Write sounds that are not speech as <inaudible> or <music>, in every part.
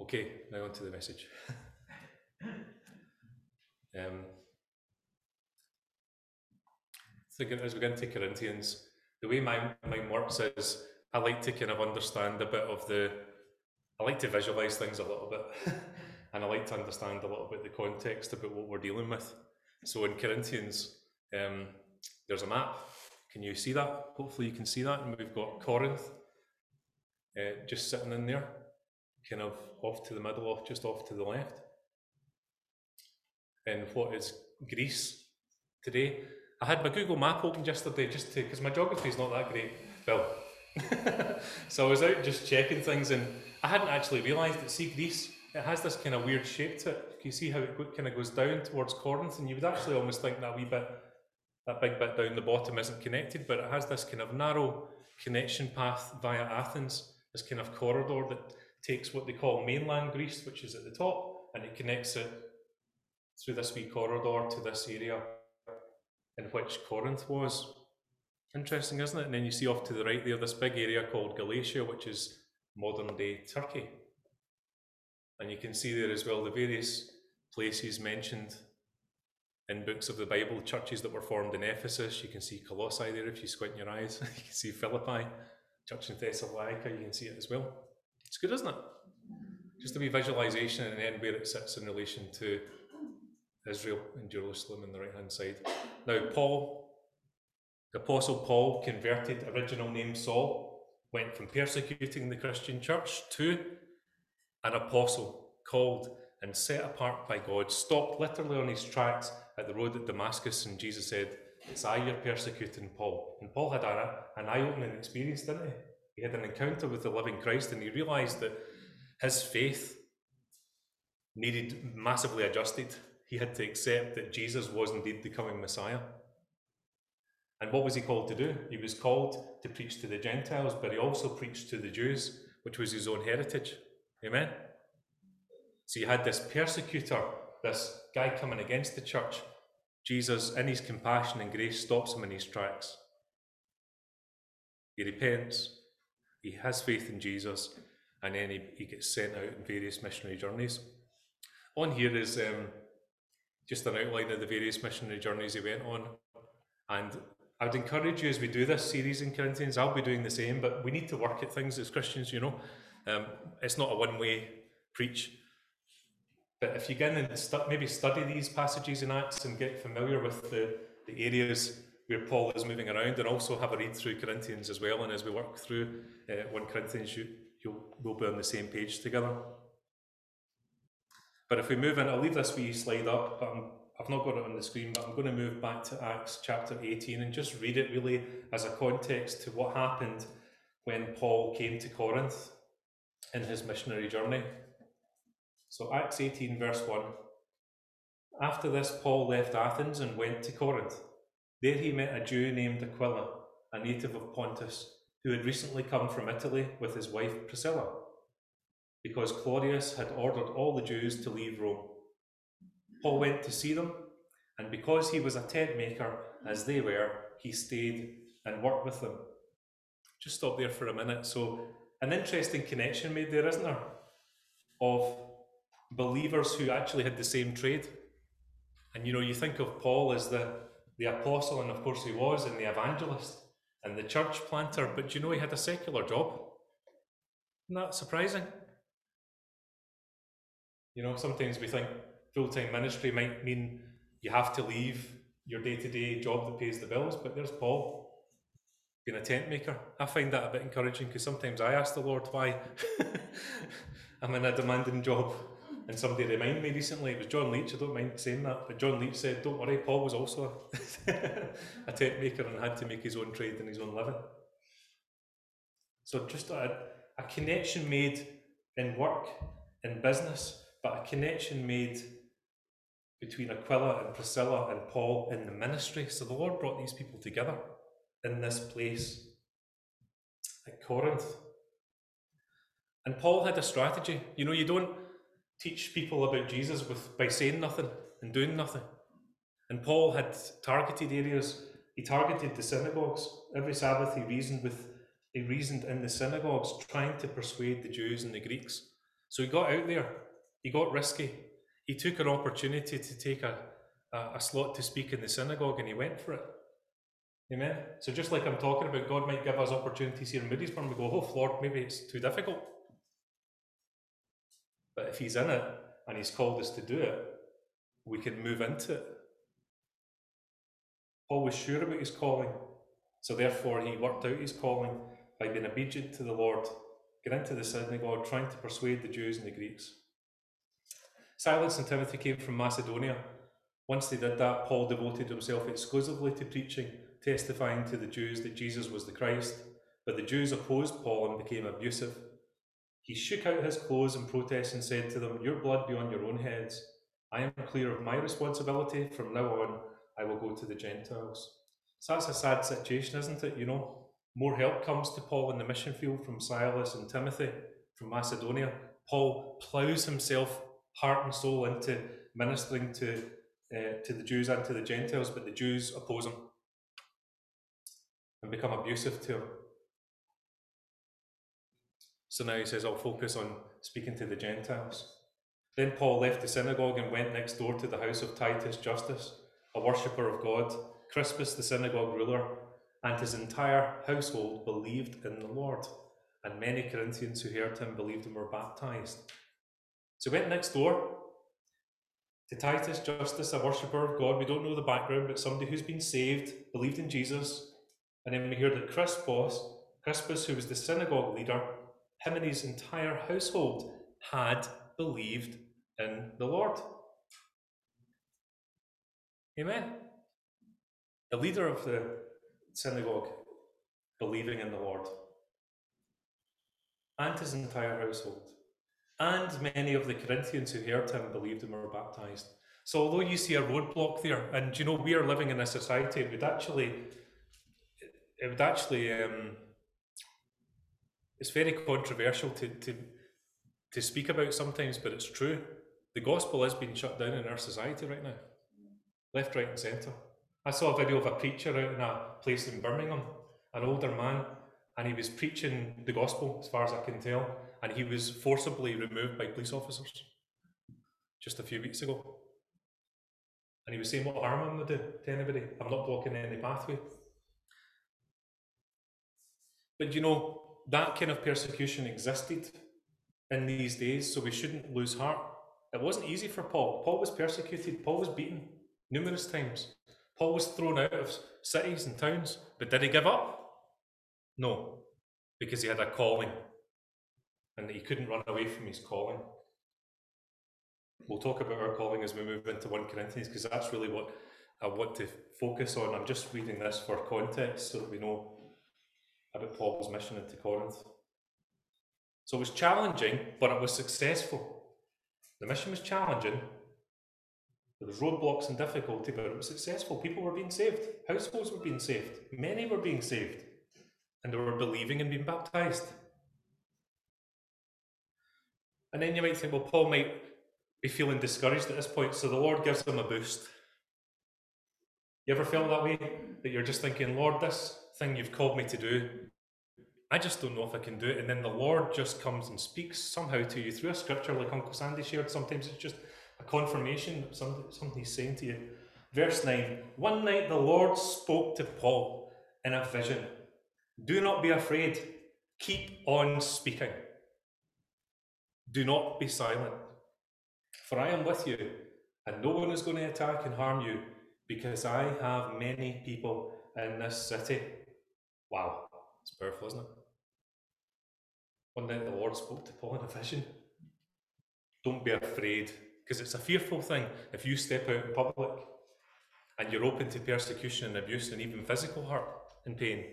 Okay, now on to the message. <laughs> um, so as we get into Corinthians, the way my mind works is I like to kind of understand a bit of the, I like to visualize things a little bit, <laughs> and I like to understand a little bit the context about what we're dealing with. So in Corinthians, um, there's a map. Can you see that? Hopefully you can see that. And we've got Corinth uh, just sitting in there, kind of off to the middle, off just off to the left. And what is Greece today? I had my Google map open yesterday just to, because my geography is not that great. Well, <laughs> so I was out just checking things and I hadn't actually realised that, see, Greece, it has this kind of weird shape to it. You see how it kind of goes down towards Corinth, and you would actually almost think that wee bit, that big bit down the bottom isn't connected, but it has this kind of narrow connection path via Athens, this kind of corridor that takes what they call mainland Greece, which is at the top, and it connects it through this wee corridor to this area in which Corinth was. Interesting, isn't it? And then you see off to the right there this big area called Galatia, which is modern day Turkey. And you can see there as well the various places mentioned in books of the Bible, churches that were formed in Ephesus. You can see Colossae there if you squint your eyes. <laughs> you can see Philippi, church in Thessalonica, you can see it as well. It's good, isn't it? Just a wee visualization and then where it sits in relation to Israel and Jerusalem on the right hand side. Now, Paul, the Apostle Paul, converted, original name Saul, went from persecuting the Christian church to an apostle called and set apart by God, stopped literally on his tracks at the road at Damascus, and Jesus said, It's I you're persecuting, Paul. And Paul had an eye opening experience, didn't he? He had an encounter with the living Christ, and he realized that his faith needed massively adjusted he had to accept that Jesus was indeed the coming Messiah. And what was he called to do? He was called to preach to the Gentiles, but he also preached to the Jews, which was his own heritage. Amen? So you had this persecutor, this guy coming against the church. Jesus, in his compassion and grace, stops him in his tracks. He repents, he has faith in Jesus, and then he, he gets sent out in various missionary journeys. On here is um, just an outline of the various missionary journeys he went on. And I would encourage you as we do this series in Corinthians, I'll be doing the same, but we need to work at things as Christians, you know. Um, it's not a one way preach. But if you stu- maybe study these passages in Acts and get familiar with the, the areas where Paul is moving around, and also have a read through Corinthians as well. And as we work through uh, 1 Corinthians, you, you'll, we'll be on the same page together. But if we move in, I'll leave this wee slide up, but I'm, I've not got it on the screen, but I'm going to move back to Acts chapter 18 and just read it really as a context to what happened when Paul came to Corinth in his missionary journey. So, Acts 18, verse 1. After this, Paul left Athens and went to Corinth. There he met a Jew named Aquila, a native of Pontus, who had recently come from Italy with his wife Priscilla because Claudius had ordered all the Jews to leave Rome. Paul went to see them, and because he was a tent maker, as they were, he stayed and worked with them. Just stop there for a minute. So, an interesting connection made there, isn't there? Of believers who actually had the same trade. And you know, you think of Paul as the, the apostle, and of course he was, and the evangelist and the church planter, but you know, he had a secular job. Isn't that surprising? You know, sometimes we think full time ministry might mean you have to leave your day to day job that pays the bills, but there's Paul being a tent maker. I find that a bit encouraging because sometimes I ask the Lord why <laughs> I'm in a demanding job. And somebody reminded me recently, it was John Leach, I don't mind saying that, but John Leach said, Don't worry, Paul was also a <laughs> tent maker and had to make his own trade and his own living. So just a, a connection made in work, in business, but a connection made between Aquila and Priscilla and Paul in the ministry. So the Lord brought these people together in this place at Corinth. And Paul had a strategy. You know, you don't teach people about Jesus with by saying nothing and doing nothing. And Paul had targeted areas. He targeted the synagogues. Every Sabbath he reasoned with he reasoned in the synagogues, trying to persuade the Jews and the Greeks So he got out there, he got risky, he took an opportunity to take a, a, a slot to speak in the synagogue and he went for it. Amen. So just like I'm talking about, God might give us opportunities here in Moodiesburn. We go, oh Lord, maybe it's too difficult. But if He's in it and He's called us to do it, we can move into it. Paul was sure about his calling, so therefore he worked out his calling by being obedient to the Lord, getting into the synagogue, trying to persuade the Jews and the Greeks. Silas and Timothy came from Macedonia. Once they did that, Paul devoted himself exclusively to preaching, testifying to the Jews that Jesus was the Christ. But the Jews opposed Paul and became abusive. He shook out his clothes in protest and said to them, Your blood be on your own heads. I am clear of my responsibility. From now on, I will go to the Gentiles. So that's a sad situation, isn't it? You know, more help comes to Paul in the mission field from Silas and Timothy from Macedonia. Paul ploughs himself heart and soul into ministering to uh, to the Jews and to the Gentiles, but the Jews oppose him and become abusive to him. So now he says, I'll focus on speaking to the Gentiles. Then Paul left the synagogue and went next door to the house of Titus Justus, a worshipper of God. Crispus, the synagogue ruler, and his entire household believed in the Lord, and many Corinthians who heard him believed and were baptized. So he went next door to Titus Justus, a worshipper of God. We don't know the background, but somebody who's been saved, believed in Jesus. And then we hear that Crispus, Crispus, who was the synagogue leader, him and his entire household had believed in the Lord. Amen. The leader of the synagogue believing in the Lord, and his entire household, and many of the Corinthians who heard him believed and were baptized. So, although you see a roadblock there, and you know we are living in a society, it would actually, it would actually, um, it's very controversial to, to to speak about sometimes, but it's true. The gospel is being shut down in our society right now, left, right, and centre. I saw a video of a preacher out in a place in Birmingham, an older man, and he was preaching the gospel, as far as I can tell, and he was forcibly removed by police officers just a few weeks ago. And he was saying what harm am I'm going to do to anybody. I'm not blocking any pathway. But you know, that kind of persecution existed in these days, so we shouldn't lose heart. It wasn't easy for Paul. Paul was persecuted, Paul was beaten numerous times. Paul was thrown out of cities and towns, but did he give up? No, because he had a calling and he couldn't run away from his calling. We'll talk about our calling as we move into 1 Corinthians because that's really what I want to focus on. I'm just reading this for context so that we know about Paul's mission into Corinth. So it was challenging, but it was successful. The mission was challenging. There was roadblocks and difficulty, but it was successful. People were being saved. Households were being saved. Many were being saved. And they were believing and being baptized. And then you might think, well, Paul might be feeling discouraged at this point, so the Lord gives him a boost. You ever felt that way? That you're just thinking, Lord, this thing you've called me to do, I just don't know if I can do it. And then the Lord just comes and speaks somehow to you through a scripture, like Uncle Sandy shared. Sometimes it's just a confirmation of something, something he's saying to you. Verse 9 One night the Lord spoke to Paul in a vision Do not be afraid, keep on speaking. Do not be silent, for I am with you, and no one is going to attack and harm you, because I have many people in this city. Wow, it's powerful, isn't it? One night the Lord spoke to Paul in a vision. Don't be afraid, because it's a fearful thing if you step out in public and you're open to persecution and abuse and even physical hurt and pain.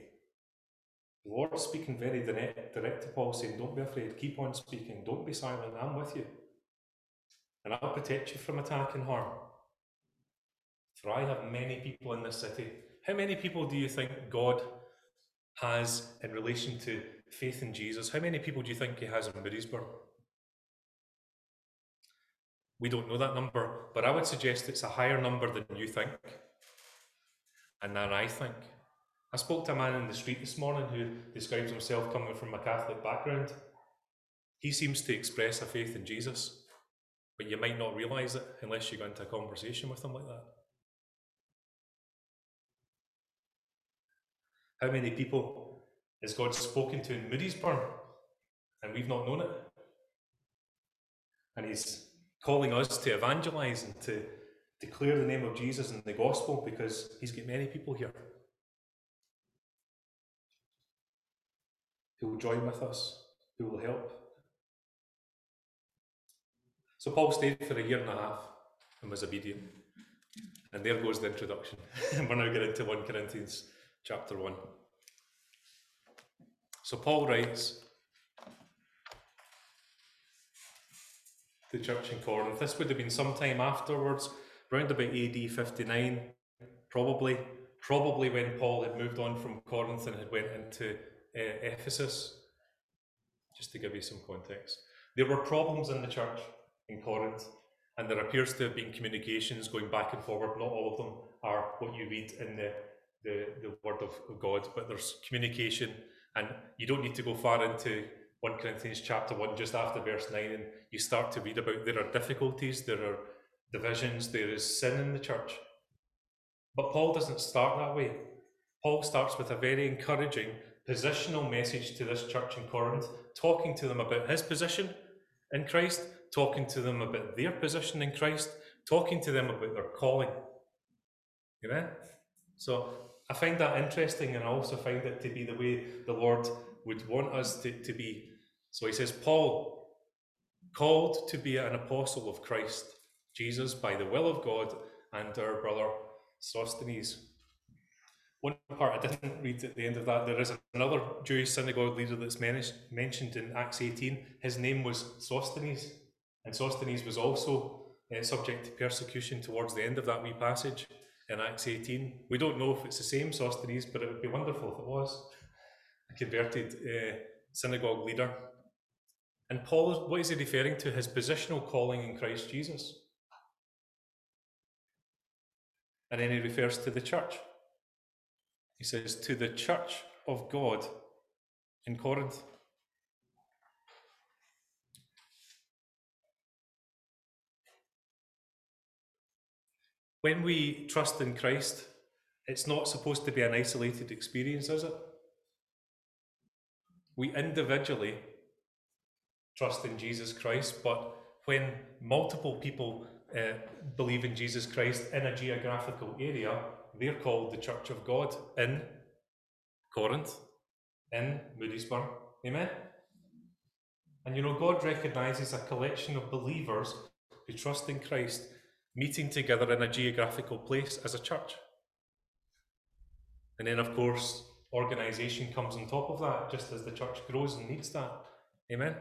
The Lord's speaking very direct, direct to Paul, saying, Don't be afraid, keep on speaking, don't be silent, I'm with you. And I'll protect you from attack and harm. For I have many people in this city. How many people do you think God has in relation to faith in Jesus. How many people do you think he has in Moodiesburn? We don't know that number, but I would suggest it's a higher number than you think and than I think. I spoke to a man in the street this morning who describes himself coming from a Catholic background. He seems to express a faith in Jesus, but you might not realize it unless you go into a conversation with him like that. How many people has God spoken to in Moodiesburn and we've not known it? And He's calling us to evangelize and to declare the name of Jesus in the gospel because He's got many people here who will join with us, who will help. So Paul stayed for a year and a half and was obedient. And there goes the introduction. <laughs> We're now getting into 1 Corinthians chapter 1. So Paul writes the church in Corinth. This would have been sometime afterwards, around about AD 59, probably, probably when Paul had moved on from Corinth and had went into uh, Ephesus. Just to give you some context, there were problems in the church in Corinth, and there appears to have been communications going back and forward. Not all of them are what you read in the the, the word of God, but there's communication, and you don't need to go far into 1 Corinthians chapter 1, just after verse 9, and you start to read about there are difficulties, there are divisions, there is sin in the church. But Paul doesn't start that way. Paul starts with a very encouraging positional message to this church in Corinth, talking to them about his position in Christ, talking to them about their position in Christ, talking to them about their calling. Amen? So I find that interesting, and I also find it to be the way the Lord would want us to, to be. So he says, Paul, called to be an apostle of Christ Jesus by the will of God, and our brother Sosthenes. One part I didn't read at the end of that, there is another Jewish synagogue leader that's mentioned in Acts 18. His name was Sosthenes, and Sosthenes was also uh, subject to persecution towards the end of that wee passage in Acts 18. We don't know if it's the same Sosthenes, but it would be wonderful if it was. A converted uh, synagogue leader. And Paul, what is he referring to? His positional calling in Christ Jesus. And then he refers to the church. He says, to the church of God in Corinth. When we trust in Christ, it's not supposed to be an isolated experience, is it? We individually trust in Jesus Christ, but when multiple people uh, believe in Jesus Christ in a geographical area, they're called the Church of God in Corinth, in Moodiesburn. Amen? And you know, God recognizes a collection of believers who trust in Christ meeting together in a geographical place as a church. And then, of course, organisation comes on top of that, just as the church grows and needs that. Amen?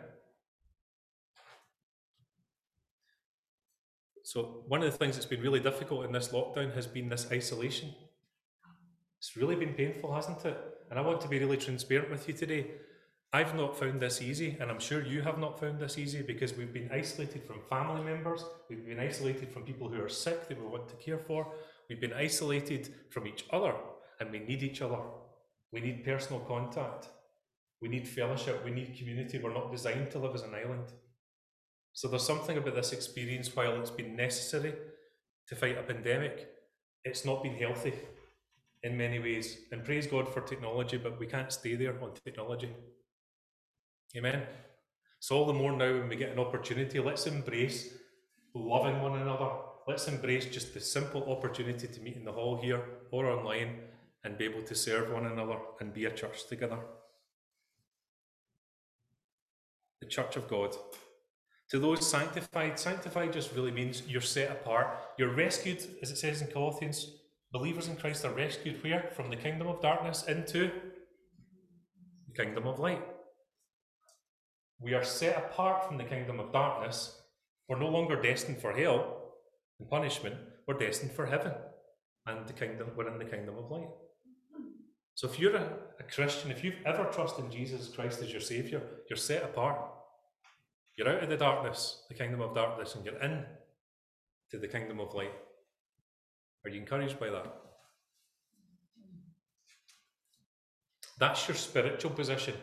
So, one of the things that's been really difficult in this lockdown has been this isolation. It's really been painful, hasn't it? And I want to be really transparent with you today. I've not found this easy, and I'm sure you have not found this easy because we've been isolated from family members, we've been isolated from people who are sick that we want to care for, we've been isolated from each other, and we need each other. We need personal contact, we need fellowship, we need community. We're not designed to live as an island. So there's something about this experience, while it's been necessary to fight a pandemic, it's not been healthy in many ways. And praise God for technology, but we can't stay there on technology. Amen. So, all the more now when we get an opportunity, let's embrace loving one another. Let's embrace just the simple opportunity to meet in the hall here or online and be able to serve one another and be a church together. The church of God. To those sanctified, sanctified just really means you're set apart. You're rescued, as it says in Colossians. Believers in Christ are rescued where? From the kingdom of darkness into the kingdom of light. We are set apart from the kingdom of darkness. We're no longer destined for hell and punishment. We're destined for heaven and the kingdom. We're in the kingdom of light. So if you're a, a Christian, if you've ever trusted Jesus Christ as your Saviour, you're set apart. You're out of the darkness, the kingdom of darkness, and you're in to the kingdom of light. Are you encouraged by that? That's your spiritual position.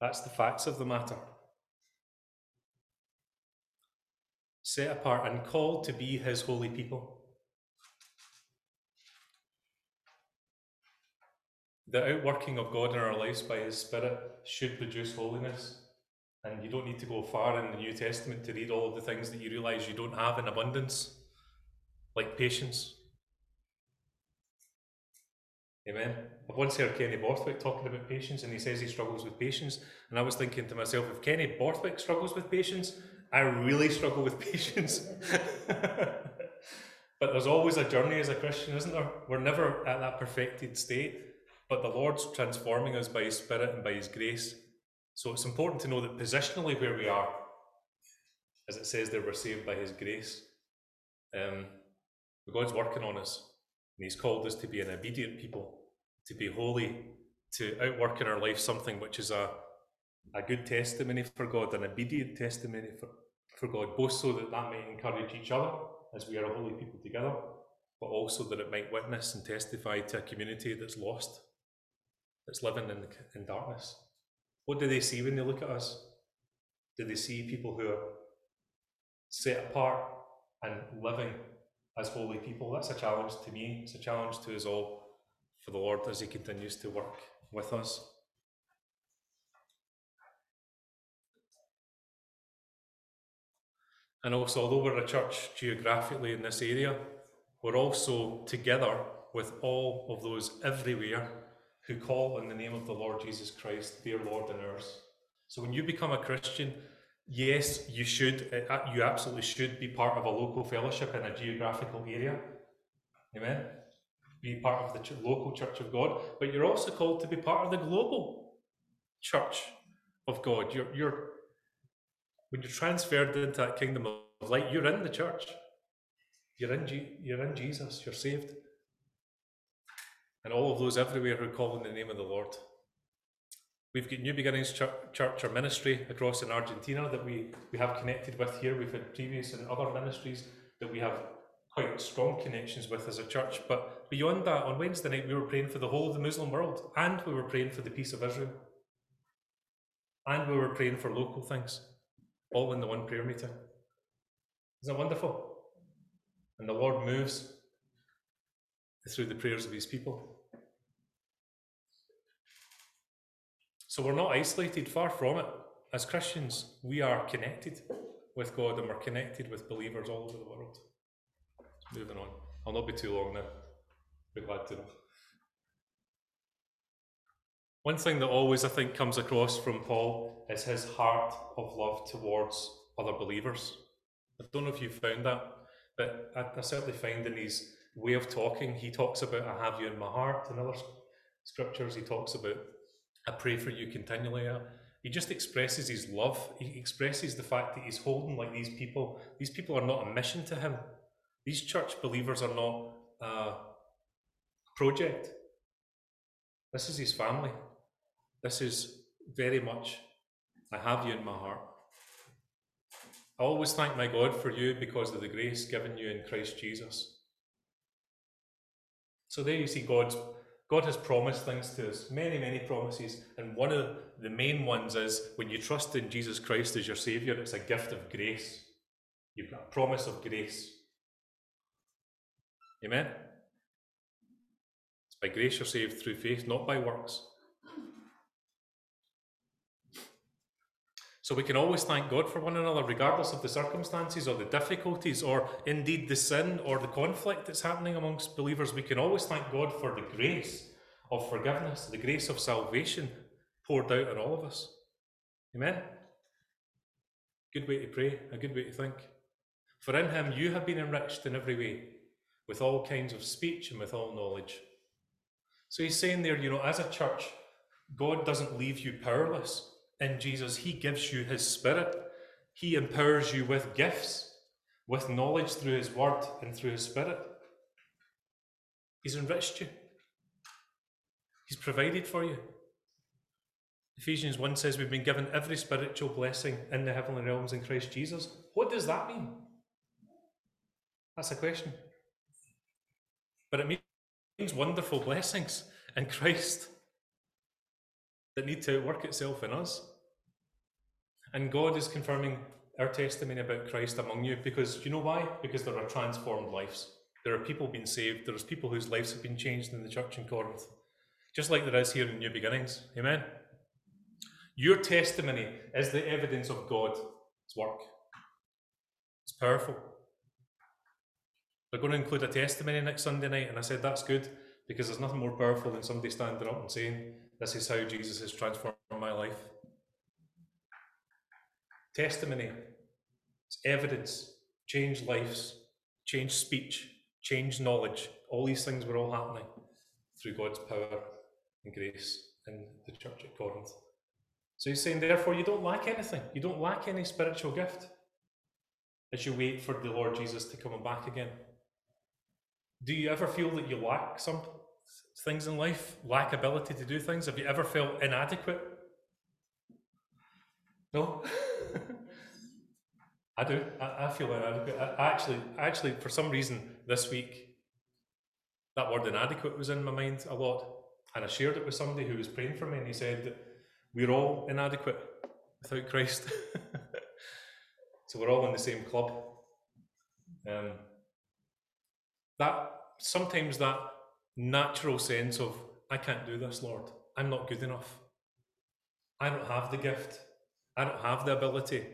That's the facts of the matter. Set apart and called to be his holy people. The outworking of God in our lives by his Spirit should produce holiness. And you don't need to go far in the New Testament to read all of the things that you realize you don't have in abundance, like patience. Amen. I've once heard Kenny Borthwick talking about patience, and he says he struggles with patience. And I was thinking to myself, if Kenny Borthwick struggles with patience, I really struggle with <laughs> patience. <laughs> but there's always a journey as a Christian, isn't there? We're never at that perfected state, but the Lord's transforming us by His Spirit and by His grace. So it's important to know that positionally where we are, as it says there, we're saved by His grace. Um, God's working on us, and He's called us to be an obedient people, to be holy, to outwork in our life something which is a, a good testimony for God, an obedient testimony for, for God, both so that that might encourage each other as we are a holy people together, but also that it might witness and testify to a community that's lost, that's living in, in darkness. What do they see when they look at us? Do they see people who are set apart and living as holy people? That's a challenge to me. It's a challenge to us all for the Lord as He continues to work with us. And also, although we're a church geographically in this area, we're also together with all of those everywhere who call on the name of the Lord Jesus Christ, their Lord and ours. So when you become a Christian, yes, you should, uh, uh, you absolutely should be part of a local fellowship in a geographical area. Amen. Be part of the ch- local church of God, but you're also called to be part of the global church of God. You're, you're when you're transferred into that kingdom of light, you're in the church. You're in, G- you're in Jesus. You're saved. And all of those everywhere who call in the name of the Lord. We've got New Beginnings Church, church or ministry across in Argentina that we, we have connected with here. We've had previous and other ministries that we have quite strong connections with as a church. But beyond that, on Wednesday night, we were praying for the whole of the Muslim world, and we were praying for the peace of Israel, and we were praying for local things, all in the one prayer meeting. Isn't that wonderful? And the Lord moves through the prayers of his people. So we're not isolated, far from it. As Christians, we are connected with God and we're connected with believers all over the world. Moving on. I'll not be too long now. Be glad to. One thing that always I think comes across from Paul is his heart of love towards other believers. I don't know if you've found that, but I, I certainly find in his way of talking, he talks about I have you in my heart. In other scriptures, he talks about I pray for you continually. He just expresses his love. He expresses the fact that he's holding like these people. These people are not a mission to him. These church believers are not a project. This is his family. This is very much, I have you in my heart. I always thank my God for you because of the grace given you in Christ Jesus. So there you see God's God has promised things to us, many, many promises. And one of the main ones is when you trust in Jesus Christ as your Saviour, it's a gift of grace. You've got a promise of grace. Amen? It's by grace you're saved through faith, not by works. So we can always thank God for one another, regardless of the circumstances or the difficulties or indeed the sin or the conflict that's happening amongst believers. We can always thank God for the grace of forgiveness, the grace of salvation poured out on all of us. Amen. Good way to pray, a good way to think. For in him you have been enriched in every way, with all kinds of speech and with all knowledge. So he's saying there, you know, as a church, God doesn't leave you powerless in Jesus, He gives you His Spirit. He empowers you with gifts, with knowledge through His Word and through His Spirit. He's enriched you, He's provided for you. Ephesians 1 says we've been given every spiritual blessing in the heavenly realms in Christ Jesus. What does that mean? That's a question. But it means wonderful blessings in Christ that need to work itself in us. And God is confirming our testimony about Christ among you because you know why? Because there are transformed lives. There are people being saved. There's people whose lives have been changed in the church in Corinth, just like there is here in New Beginnings. Amen. Your testimony is the evidence of God's work. It's powerful. They're going to include a testimony next Sunday night, and I said that's good because there's nothing more powerful than somebody standing up and saying, This is how Jesus has transformed my life. Testimony, it's evidence, change lives, change speech, change knowledge. All these things were all happening through God's power and grace in the church at Corinth. So he's saying, therefore, you don't lack anything. You don't lack any spiritual gift as you wait for the Lord Jesus to come back again. Do you ever feel that you lack some things in life, lack ability to do things? Have you ever felt inadequate? No? <laughs> I do. I, I feel inadequate. I, actually, actually, for some reason, this week, that word inadequate was in my mind a lot. And I shared it with somebody who was praying for me, and he said we're all inadequate without Christ. <laughs> so we're all in the same club. Um, that sometimes that natural sense of I can't do this, Lord. I'm not good enough. I don't have the gift. I don't have the ability.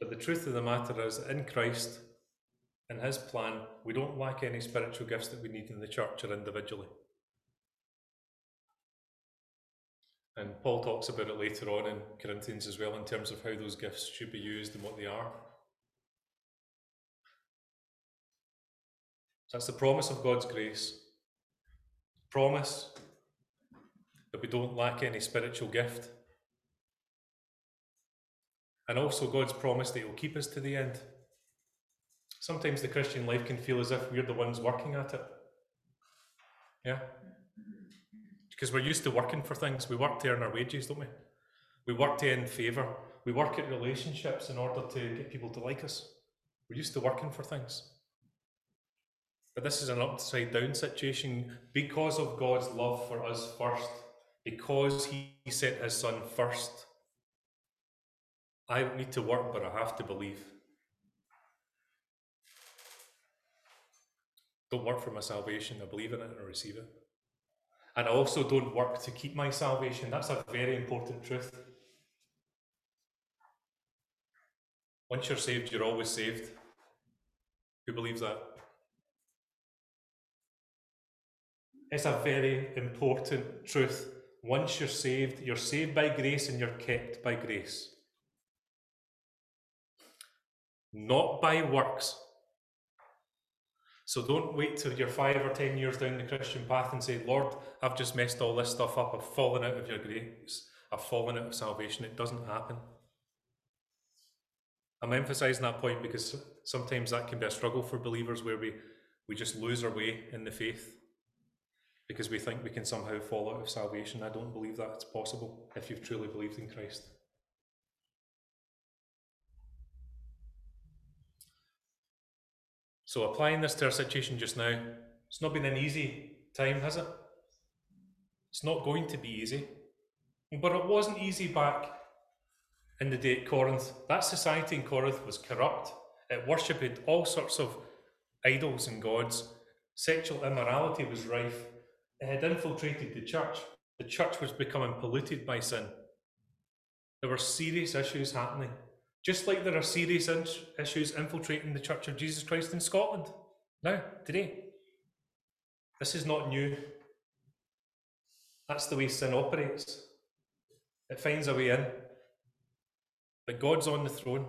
But the truth of the matter is, in Christ, in His plan, we don't lack any spiritual gifts that we need in the church or individually. And Paul talks about it later on in Corinthians as well, in terms of how those gifts should be used and what they are. That's the promise of God's grace. Promise that we don't lack any spiritual gift. And also God's promise that He'll keep us to the end. Sometimes the Christian life can feel as if we're the ones working at it. Yeah? Because we're used to working for things. We work to earn our wages, don't we? We work to earn favour. We work at relationships in order to get people to like us. We're used to working for things. But this is an upside down situation because of God's love for us first, because He set His Son first. I need to work, but I have to believe. Don't work for my salvation, I believe in it and I receive it. And I also don't work to keep my salvation. That's a very important truth. Once you're saved, you're always saved. Who believes that? It's a very important truth. Once you're saved, you're saved by grace and you're kept by grace. Not by works. So don't wait till you're five or ten years down the Christian path and say, Lord, I've just messed all this stuff up. I've fallen out of your grace. I've fallen out of salvation. It doesn't happen. I'm emphasizing that point because sometimes that can be a struggle for believers where we, we just lose our way in the faith because we think we can somehow fall out of salvation. I don't believe that it's possible if you've truly believed in Christ. So, applying this to our situation just now, it's not been an easy time, has it? It's not going to be easy. But it wasn't easy back in the day at Corinth. That society in Corinth was corrupt. It worshipped all sorts of idols and gods. Sexual immorality was rife. Had infiltrated the church. The church was becoming polluted by sin. There were serious issues happening, just like there are serious issues infiltrating the Church of Jesus Christ in Scotland now, today. This is not new. That's the way sin operates. It finds a way in. But God's on the throne,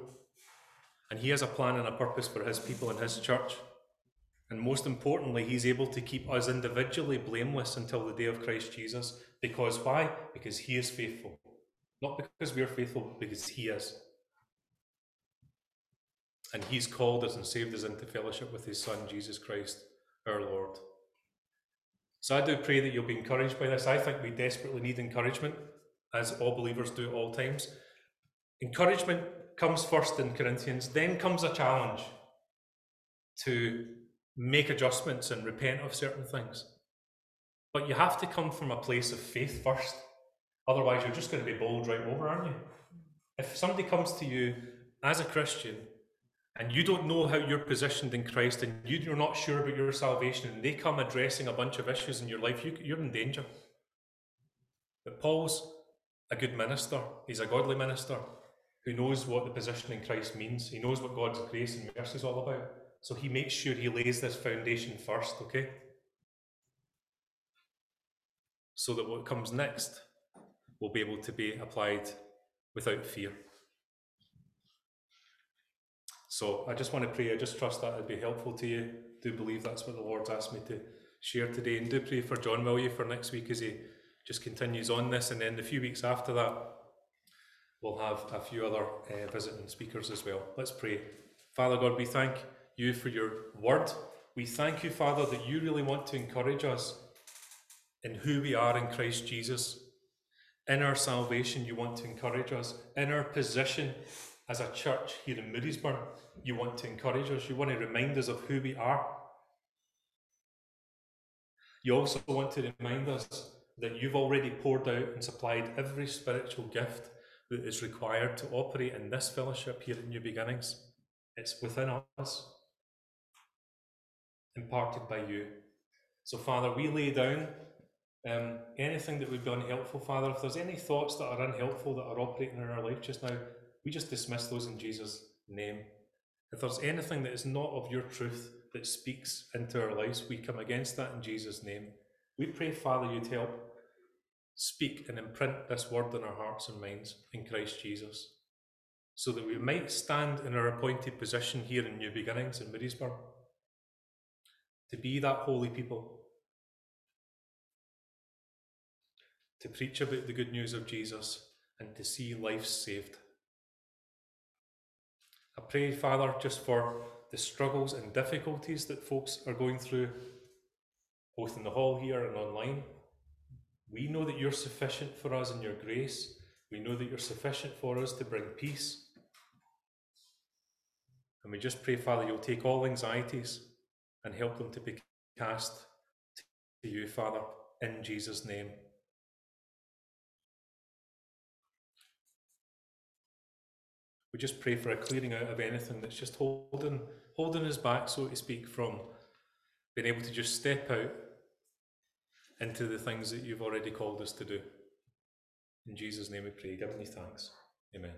and He has a plan and a purpose for His people and His church. And most importantly, he's able to keep us individually blameless until the day of Christ Jesus. Because why? Because he is faithful. Not because we're faithful, because he is. And he's called us and saved us into fellowship with his Son, Jesus Christ, our Lord. So I do pray that you'll be encouraged by this. I think we desperately need encouragement, as all believers do at all times. Encouragement comes first in Corinthians, then comes a challenge to make adjustments and repent of certain things. But you have to come from a place of faith first. Otherwise, you're just going to be bowled right over, aren't you? If somebody comes to you as a Christian and you don't know how you're positioned in Christ and you're not sure about your salvation and they come addressing a bunch of issues in your life, you, you're in danger. But Paul's a good minister, he's a godly minister who knows what the position in Christ means. He knows what God's grace and mercy is all about. So he makes sure he lays this foundation first, okay? So that what comes next will be able to be applied without fear. So I just want to pray. I just trust that it'd be helpful to you. Do believe that's what the Lord's asked me to share today. And do pray for John, will you, for next week as he just continues on this. And then the few weeks after that, we'll have a few other uh, visiting speakers as well. Let's pray. Father God, we thank you for your word. We thank you, Father, that you really want to encourage us in who we are in Christ Jesus. In our salvation, you want to encourage us. In our position as a church here in Moodiesburn, you want to encourage us. You want to remind us of who we are. You also want to remind us that you've already poured out and supplied every spiritual gift that is required to operate in this fellowship here at New Beginnings. It's within us, imparted by you. So, Father, we lay down um, anything that would be unhelpful, Father. If there's any thoughts that are unhelpful that are operating in our life just now, we just dismiss those in Jesus' name. If there's anything that is not of your truth that speaks into our lives, we come against that in Jesus' name. We pray, Father, you'd help speak and imprint this word in our hearts and minds in Christ Jesus, so that we might stand in our appointed position here in New Beginnings in Moodiesburn, to be that holy people, to preach about the good news of Jesus, and to see lives saved. I pray, Father, just for the struggles and difficulties that folks are going through, both in the hall here and online. We know that you're sufficient for us in your grace. We know that you're sufficient for us to bring peace. And we just pray, Father, you'll take all anxieties and help them to be cast to you, Father, in Jesus' name. We just pray for a clearing out of anything that's just holding holding us back, so to speak, from being able to just step out into the things that you've already called us to do. In Jesus' name we pray, giving you thanks. Amen.